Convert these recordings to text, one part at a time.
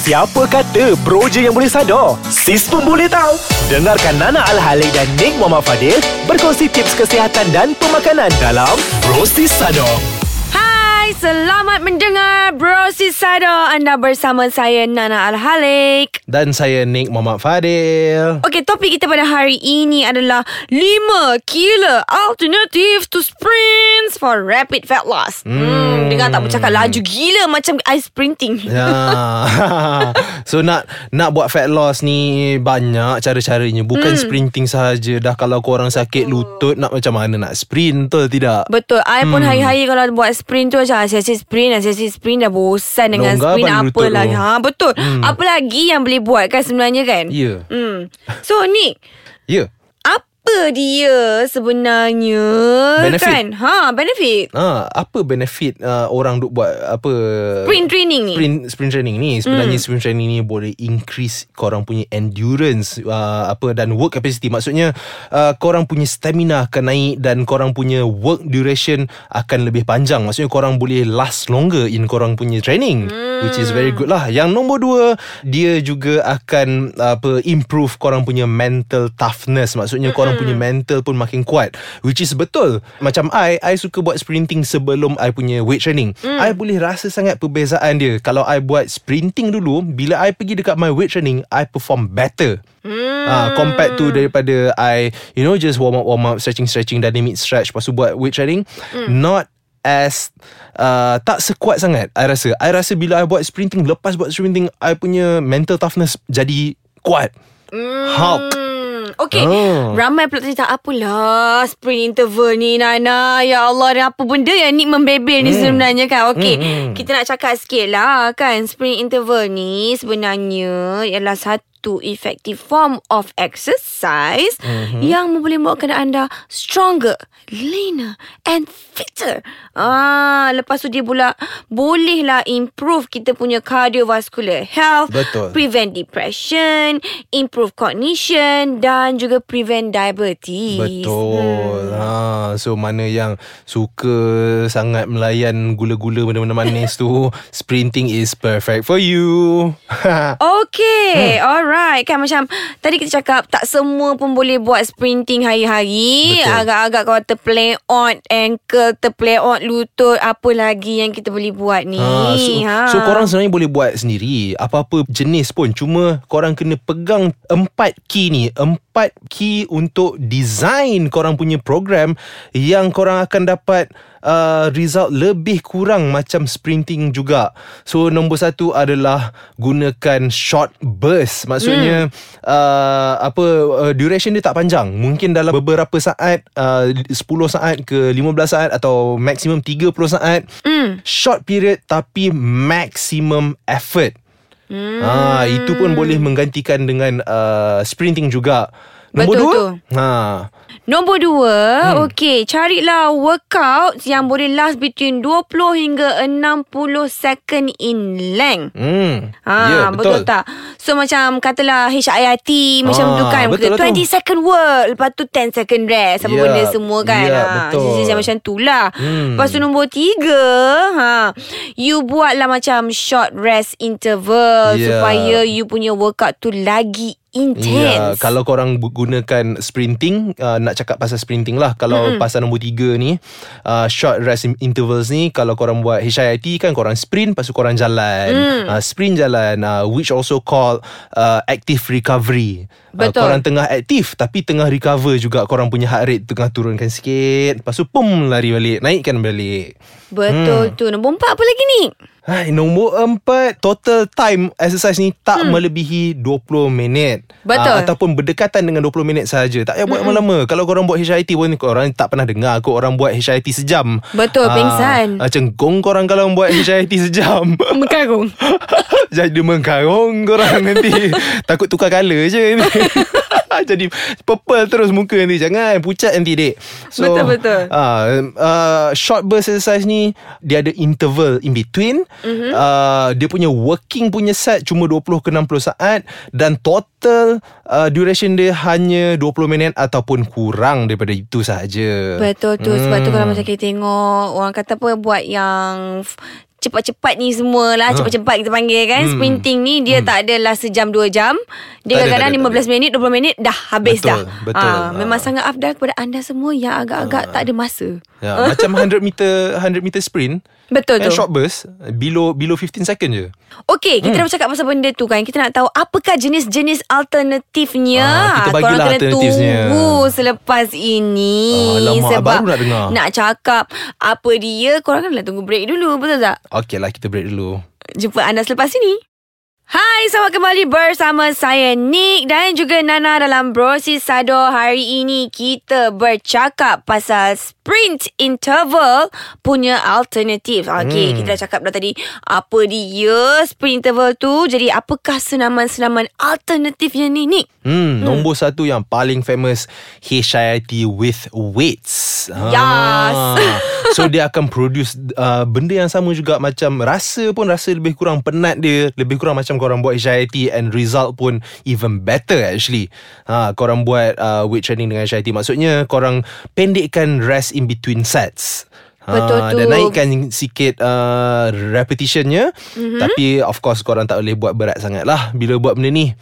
Siapa kata bro je yang boleh sadar? Sis pun boleh tahu. Dengarkan Nana Al-Halik dan Nick Muhammad Fadil berkongsi tips kesihatan dan pemakanan dalam Bro Sis Sadar. Hai, selamat mendengar Bro Sisado. Anda bersama saya Nana Al-Halik. Dan saya Nick Muhammad Fadil. Okey, topik kita pada hari ini adalah 5 killer alternative to sprints for rapid fat loss. Hmm, dengar tak bercakap laju gila macam ice sprinting. Ya. so nak nak buat fat loss ni banyak cara-caranya. Bukan Hmm. sprinting sahaja. Dah kalau korang sakit lutut nak macam mana nak sprint betul tidak? Betul. I pun hari-hari kalau buat sprint tu macam asyik sprint, asyik sprint dah bosan dengan Longgar sprint pada apa lutut lagi. tu. Ha, betul. Apa lagi yang boleh buat kan sebenarnya kan? Ya. Hmm. So Nick, Ya. Apa dia sebenarnya Benefit. kan? Ha, benefit. Ha, apa benefit uh, orang duk buat apa Sprint training ni. sprint sprint training ni sebenarnya hmm. sprint training ni boleh increase korang punya endurance uh, apa dan work capacity maksudnya uh, korang punya stamina akan naik dan korang punya work duration akan lebih panjang maksudnya korang boleh last longer in korang punya training hmm. which is very good lah yang nombor dua dia juga akan apa improve korang punya mental toughness maksudnya korang punya mental pun makin kuat. Which is betul. Macam I I suka buat sprinting sebelum I punya weight training. I boleh rasa sangat perbezaan dia. Kalau I buat sprinting dulu bila I pergi dekat my weight training I perform better. Hmm. Uh, compared to daripada I You know just warm up Warm up Stretching stretching Dynamic stretch Lepas tu buat weight training Not as uh, Tak sekuat sangat I rasa. I rasa bila I buat sprinting Lepas buat sprinting I punya mental toughness Jadi kuat. Hulk Hmm, okay. Oh. Ramai pula cerita apalah sprint interval ni Nana. Ya Allah, ni apa benda yang Nick membebel ni sebenarnya kan. Okay, Hmm, hmm. kita nak cakap sikit lah kan. Sprint interval ni sebenarnya ialah satu effective form of exercise Mhm. yang boleh membuatkan anda stronger, leaner and fitter. Ah, lepas tu dia pula bolehlah improve kita punya cardiovascular health, Betul. prevent depression, improve cognition dan juga prevent diabetes. Betul ha, So mana yang Suka Sangat melayan Gula-gula Benda-benda manis tu Sprinting is perfect for you Okay, hmm. alright. Kan macam tadi kita cakap tak semua pun boleh buat sprinting hari-hari. Betul. Agak-agak kalau terplay on ankle, terplay on lutut, apa lagi yang kita boleh buat ni. Ha, so, so korang sebenarnya boleh buat sendiri Apa-apa jenis pun Cuma korang kena pegang Empat key ni Empat key untuk Design korang punya program Yang korang akan dapat uh, Result lebih kurang Macam sprinting juga So nombor satu adalah Gunakan short burst Maksudnya uh, Apa uh, Duration dia tak panjang Mungkin dalam beberapa saat uh, 10 saat ke 15 saat Atau maksimum 30 saat Hmm. short period tapi maximum effort. Hmm. Ha, itu pun boleh menggantikan dengan uh, sprinting juga. Nombor Betul dua. tu. Ha. Nombor dua, hmm. okay, carilah workout yang boleh last between 20 hingga 60 second in length. Hmm. Ha, ya, betul. betul tak? So macam katalah HIIT macam Ah, tu kan betul lah tu. 20 second work Lepas tu 10 second rest Apa Ya, benda semua kan ya, ha, betul. Macam, macam tu lah Hmm. Lepas tu nombor tiga ha, You buatlah macam short rest interval Ya. Supaya you punya workout tu lagi intense Ya, kalau korang gunakan sprinting, uh, nak cakap pasal sprinting lah. Kalau mm-hmm. pasal nombor tiga ni, uh, short rest in- intervals ni, kalau korang buat HIIT kan, korang sprint, lepas tu korang jalan. Mm. Uh, sprint jalan, uh, which also called uh, active recovery. Betul. Uh, korang tengah aktif, tapi tengah recover juga. Korang punya heart rate tengah turunkan sikit. Lepas tu, pum, lari balik. Naikkan balik. Betul tu Nombor empat apa lagi ni? Hai, nombor empat Total time exercise ni Tak hmm. melebihi 20 minit. Betul. Ah, Ataupun berdekatan dengan 20 minit sahaja Tak payah buat lama-lama. Kalau korang buat HIIT pun Korang tak pernah dengar kot Orang buat HIIT sejam. Betul, pengsan. ah, Cengkong korang kalau buat HIIT sejam. Mengkarung Jadi mengkarung korang nanti. Takut tukar colour je ni. Jadi purple terus muka nanti. Jangan pucat nanti dek. Betul, betul. uh, uh, Short burst exercise ni Dia ada interval in between. Mm-hmm. uh, Dia punya working punya set Cuma 20 ke 60 saat Dan total uh, duration dia Hanya 20 minit Ataupun kurang daripada itu sahaja. Betul tu. Sebab tu Hmm. kalau macam kita tengok Orang kata apa Buat yang cepat-cepat ni semua lah. Cepat-cepat kita panggil kan. Hmm. Sprinting ni dia tak adalah sejam dua jam. Dia Tak ada, kadang-kadang tak ada, 15 minit, 20 minit dah habis Betul, dah. betul. Ah, memang Ah. sangat afdal kepada anda semua yang agak-agak tak ada masa. Ya, macam 100 meter 100 meter sprint. Betul kan tu. short burst below below 15 second je. Okey, kita Hmm. dah bercakap pasal benda tu kan. Kita nak tahu apakah jenis-jenis alternatifnya. Ah, kita bagilah Korang kena alternatifnya. tunggu selepas ini. Ah, alamak, sebab baru nak dengar. Nak cakap apa dia, korang kena tunggu break dulu. Betul tak? Okey lah kita break dulu. Jumpa anda selepas ini. Hai, selamat kembali bersama saya Nick dan juga Nana dalam Brosis Sado. Hari ini kita bercakap pasal sprint interval punya alternatif. Okey, Hmm. kita dah cakap dah tadi apa dia sprint interval tu. Jadi apakah senaman-senaman alternatifnya ni, Nick? Hmm, nombor satu yang paling famous HIIT with weights. Yes. so dia akan produce uh, benda yang sama juga macam rasa pun rasa lebih kurang penat dia, lebih kurang macam korang buat HIIT and result pun even better actually. Ha, korang buat uh, weight training dengan HIIT maksudnya korang pendekkan rest in between sets. Ha, Betul tu. Dan naikkan sikit uh, repetitionnya Mhm. mm-hmm. Tapi of course korang tak boleh buat berat sangat lah Bila buat benda ni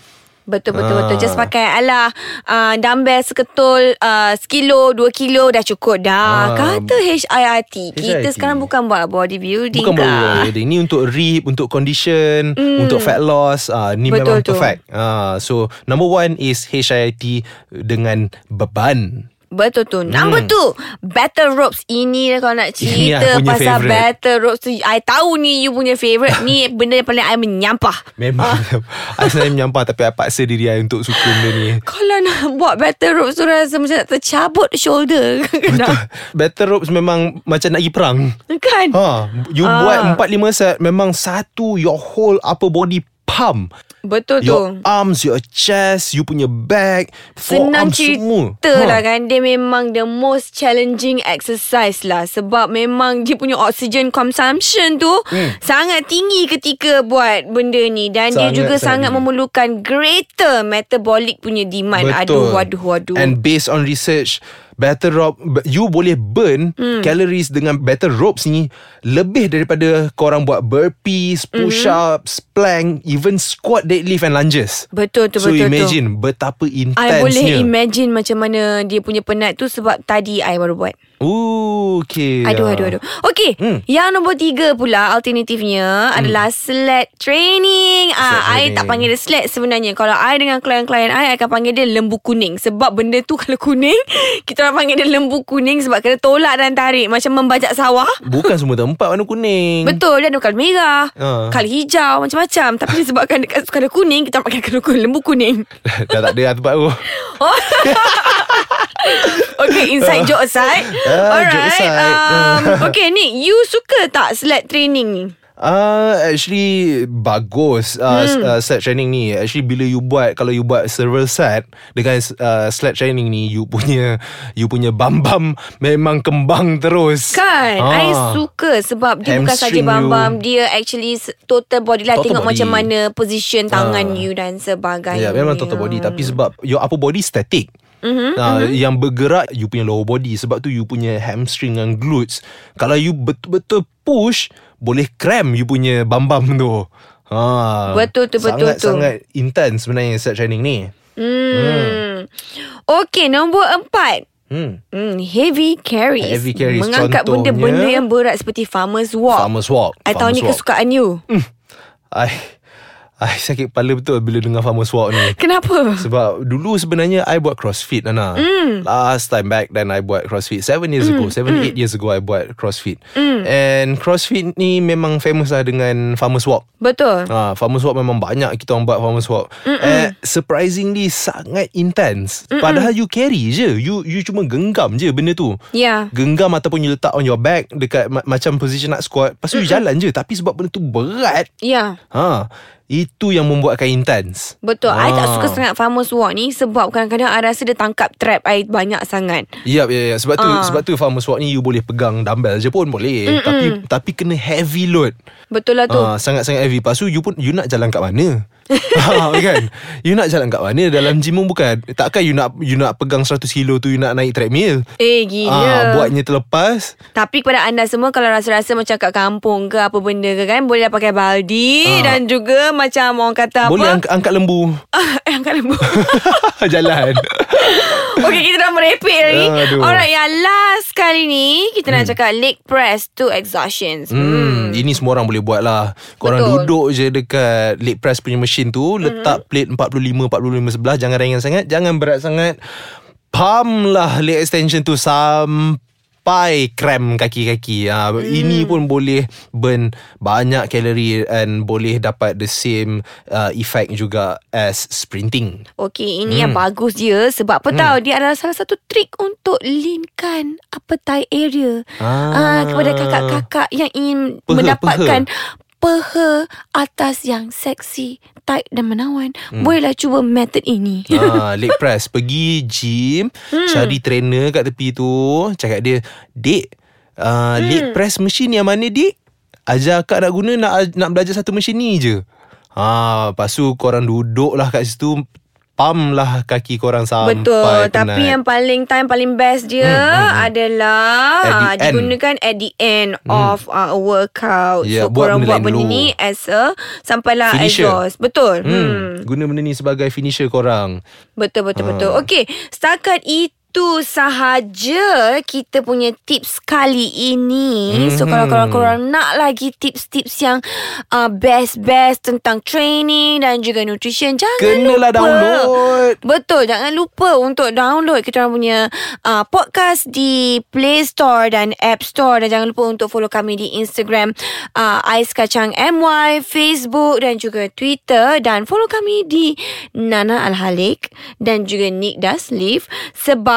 Betul betul Ah. betul Just pakai alah uh, Dumbbell seketul uh, Sekilo Dua kilo Dah cukup dah Ah. Kata HIIT Kita HIIT. sekarang bukan buat bodybuilding Bukan kah? baru wedding Ni untuk rib Untuk condition mm. Untuk fat loss uh, Ni. Betul memang tu. perfect uh, So number one is HIIT Dengan beban Betul tu Number two Battle ropes. Ini lah kalau nak Hmm. Cerita Pasal favourite. battle ropes tu. I tahu ni you punya favourite. Ni benda yang paling I menyampah. Memang. Ah. I sebenarnya menyampah Tapi I paksa diri I Untuk suka benda ni. Kalau nak buat battle ropes tu Rasa macam nak tercabut shoulder. Kena Battle ropes memang Macam nak pergi perang. Kan? Ha, you Ah. buat 4-5 set Memang satu Your whole upper body pump. Betul tu. Your arms Your chest You punya back Senang semua. cerita lah kan Dia memang the most challenging exercise lah. Sebab memang dia punya oxygen consumption tu hmm. Sangat tinggi ketika buat benda ni. Dan dia Sangat, juga sangat, sangat memerlukan greater metabolic punya demand. Aduh, waduh, waduh And based on research Battle rope You boleh burn hmm. Calories dengan battle ropes ni Lebih daripada Korang buat burpees Push-ups Plank Even squat deadlift and lunges. Betul tu, So betul tu. imagine Betapa I intensnya boleh imagine macam mana dia punya penat tu Sebab tadi I baru buat Ooh, okay Aduh, aduh, aduh. Okey, Hmm. yang nombor tiga pula alternatifnya adalah sled training. Ah, I training. tak panggil dia sled sebenarnya. Kalau I dengan klien-klien I, I akan panggil dia lembu kuning. Sebab benda tu kalau kuning, kita orang panggil dia lembu kuning sebab kena tolak dan tarik. Macam membajak sawah. Bukan semua tempat warna kuning Betul, dia ada kal merah, Ah. kal hijau, macam-macam. Tapi disebabkan dekat kala kuning, kita kala kuning, lembu kuning. Dah tak ada lah tempat tu Okay, inside joke aside. Ah, Alright. joke aside. Um, okay, Nick, you suka tak sled training ni? Uh, actually bagus uh, hmm. uh, set training ni actually bila you buat kalau you buat several set dengan uh, sled training ni you punya you punya bam bam memang kembang terus Kan Ah. I suka Sebab dia bukan saja Hamstring bam-bam you. Dia actually Total body lah Total Tengok body. macam mana Position tangan Ah. you Dan sebagainya Ya memang total body Tapi sebab Your upper body static Mm-hmm, uh, mm-hmm. Yang bergerak You punya lower body. Sebab tu you punya hamstring dan glutes Kalau you betul-betul push Boleh cramp you punya bam-bam tu. Ha, Betul tu, betul tu. Sangat-sangat intense sebenarnya set training ni. Hmm. Okay nombor empat. Hmm. Hmm, heavy carries. Heavy carries, Mengangkat benda-benda yang berat Seperti farmer's walk Farmer's walk I tahu ni Farmer's kesukaan you. I, I sakit kepala betul Bila dengar farmer's walk ni Kenapa? Sebab dulu sebenarnya I buat crossfit Nana mm. Last time back Then I buat crossfit Seven years mm. ago Seven, eight years ago I buat crossfit mm. And crossfit ni Memang famous lah Dengan farmer's walk Betul Ha, farmer's walk memang banyak kita orang buat farmer's walk. Eh, surprisingly sangat intense. Padahal you carry je. You you cuma genggam je benda tu. Ya Genggam ataupun you letak on your back dekat ma- macam position nak squat. Lepas tu you jalan je tapi sebab benda tu berat. Ya Ha, itu yang membuatkan intense. Betul I tak Ah. suka sangat farmer's walk ni Sebab kadang-kadang I rasa dia tangkap trap I banyak sangat Yap, ya, ya. Sebab tu Ah. sebab tu farmer's walk ni you boleh pegang dumbbell je pun boleh. Tapi tapi kena heavy load. Betul lah tu Ah, sangat-sangat heavy. Lepas tu you pun you nak jalan kat mana? Ha, kan? You nak jalan kat mana? Dalam gym pun bukan. Takkan you nak You nak pegang 100 kilo tu You nak naik treadmill? Eh gila. Ah, Buatnya terlepas. Tapi kepada anda semua Kalau rasa-rasa macam kat kampung ke Apa benda ke kan? Boleh pakai baldi Ah. Dan juga macam orang kata Boleh apa angkat, angkat lembu. Eh angkat lembu. Jalan. Okay kita dah merepek lagi. Aduh. Alright yang last kali ni Kita nak cakap leg press to exhaustions. Hmm, ini semua orang boleh buat lah Korang Betul. duduk je dekat leg press punya mesin tu Letak plate 45 45 sebelah Jangan ringan sangat Jangan berat sangat. Pump lah leg extension tu Sampai cramp kaki-kaki. Ha, Ini pun boleh burn banyak kalori And boleh dapat the same uh, effect juga as sprinting. Okay ini yang bagus dia Sebab apa tahu Dia adalah salah satu trik Untuk leankan Appetite area. Ah. ah. Kepada kakak-kakak Yang ingin Peha, Mendapatkan Peha Atas yang seksi Tight dan menawan Bolehlah cuba method ini. Ha, leg press. Pergi gym hmm. Cari trainer kat tepi tu Cakap dia Dek uh, hmm. Leg press mesin yang mana dek Ajar akak nak guna Nak, nak belajar satu mesin ni je. Ha, Lepas tu korang duduk lah kat situ Pump lah kaki korang sampai Betul penat. Tapi yang paling time Paling best dia Adalah At the ah, end. Digunakan at the end Of uh, a workout Ya, So buat korang buat benda dulu. ni As a Sampailah Finisher. exhaust Betul hmm. hmm. Guna benda ni sebagai finisher korang Betul betul Ha. betul. Okey, setakat itu sahaja kita punya tips kali ini. So Mhm. kalau korang-korang nak lagi tips-tips yang uh, best-best tentang training dan juga nutrition, jangan Kenalah lupa. download Betul, jangan lupa untuk download kita orang punya uh, podcast di Play Store dan App Store dan jangan lupa untuk follow kami di Instagram uh, Ais Kacang MY, Facebook dan juga Twitter dan follow kami di Nana Al-Halik dan juga Nick Das Live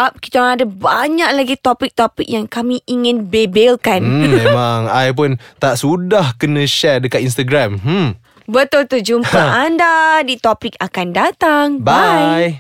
sebab kita orang ada banyak lagi topik-topik yang kami ingin bebelkan. hmm, Memang I pun tak sudah kena share dekat Instagram hmm. Betul tu jumpa anda di topik akan datang. Bye. Bye